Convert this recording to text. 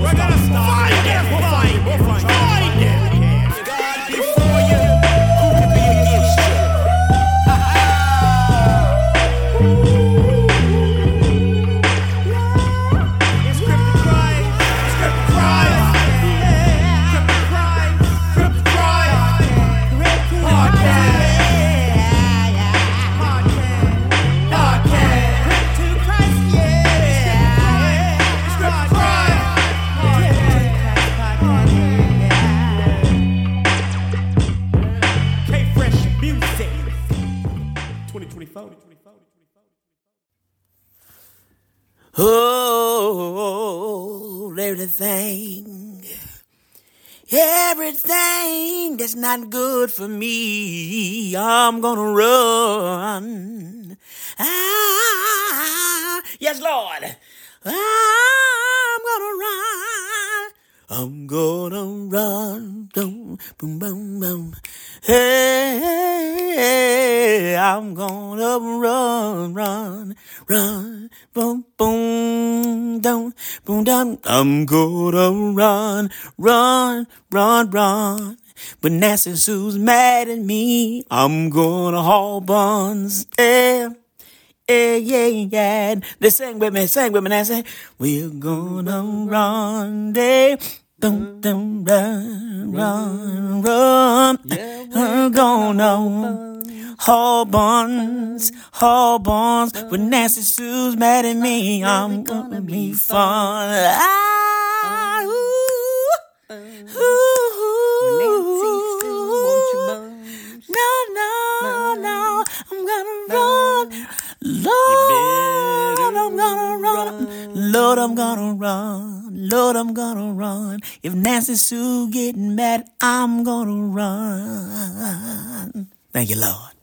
We're gonna fire! Oh, everything, everything that's not good for me, I'm gonna run. Ah, yes, Lord, I'm gonna run. I'm gonna run. Boom, boom, boom. Hey, I'm gonna run, run, run, boom, boom, down, boom, down. I'm gonna run, run, run, run. But Nancy Sue's mad at me. I'm gonna haul buns. Yeah. Yeah, yeah, yeah. They sang with me, sang with me, Nancy. We're gonna run, day. Dum, dum, run, run, run. We're gonna haul buns, haul buns. When Nancy Sue's mad at me, I'm gonna be fun. Ah, ooh, ooh, no, no, no. I'm gonna run. Lord, I'm gonna run. Lord, I'm gonna run. Lord, I'm gonna run. If Nancy Sue getting mad, I'm gonna run. Thank you, Lord.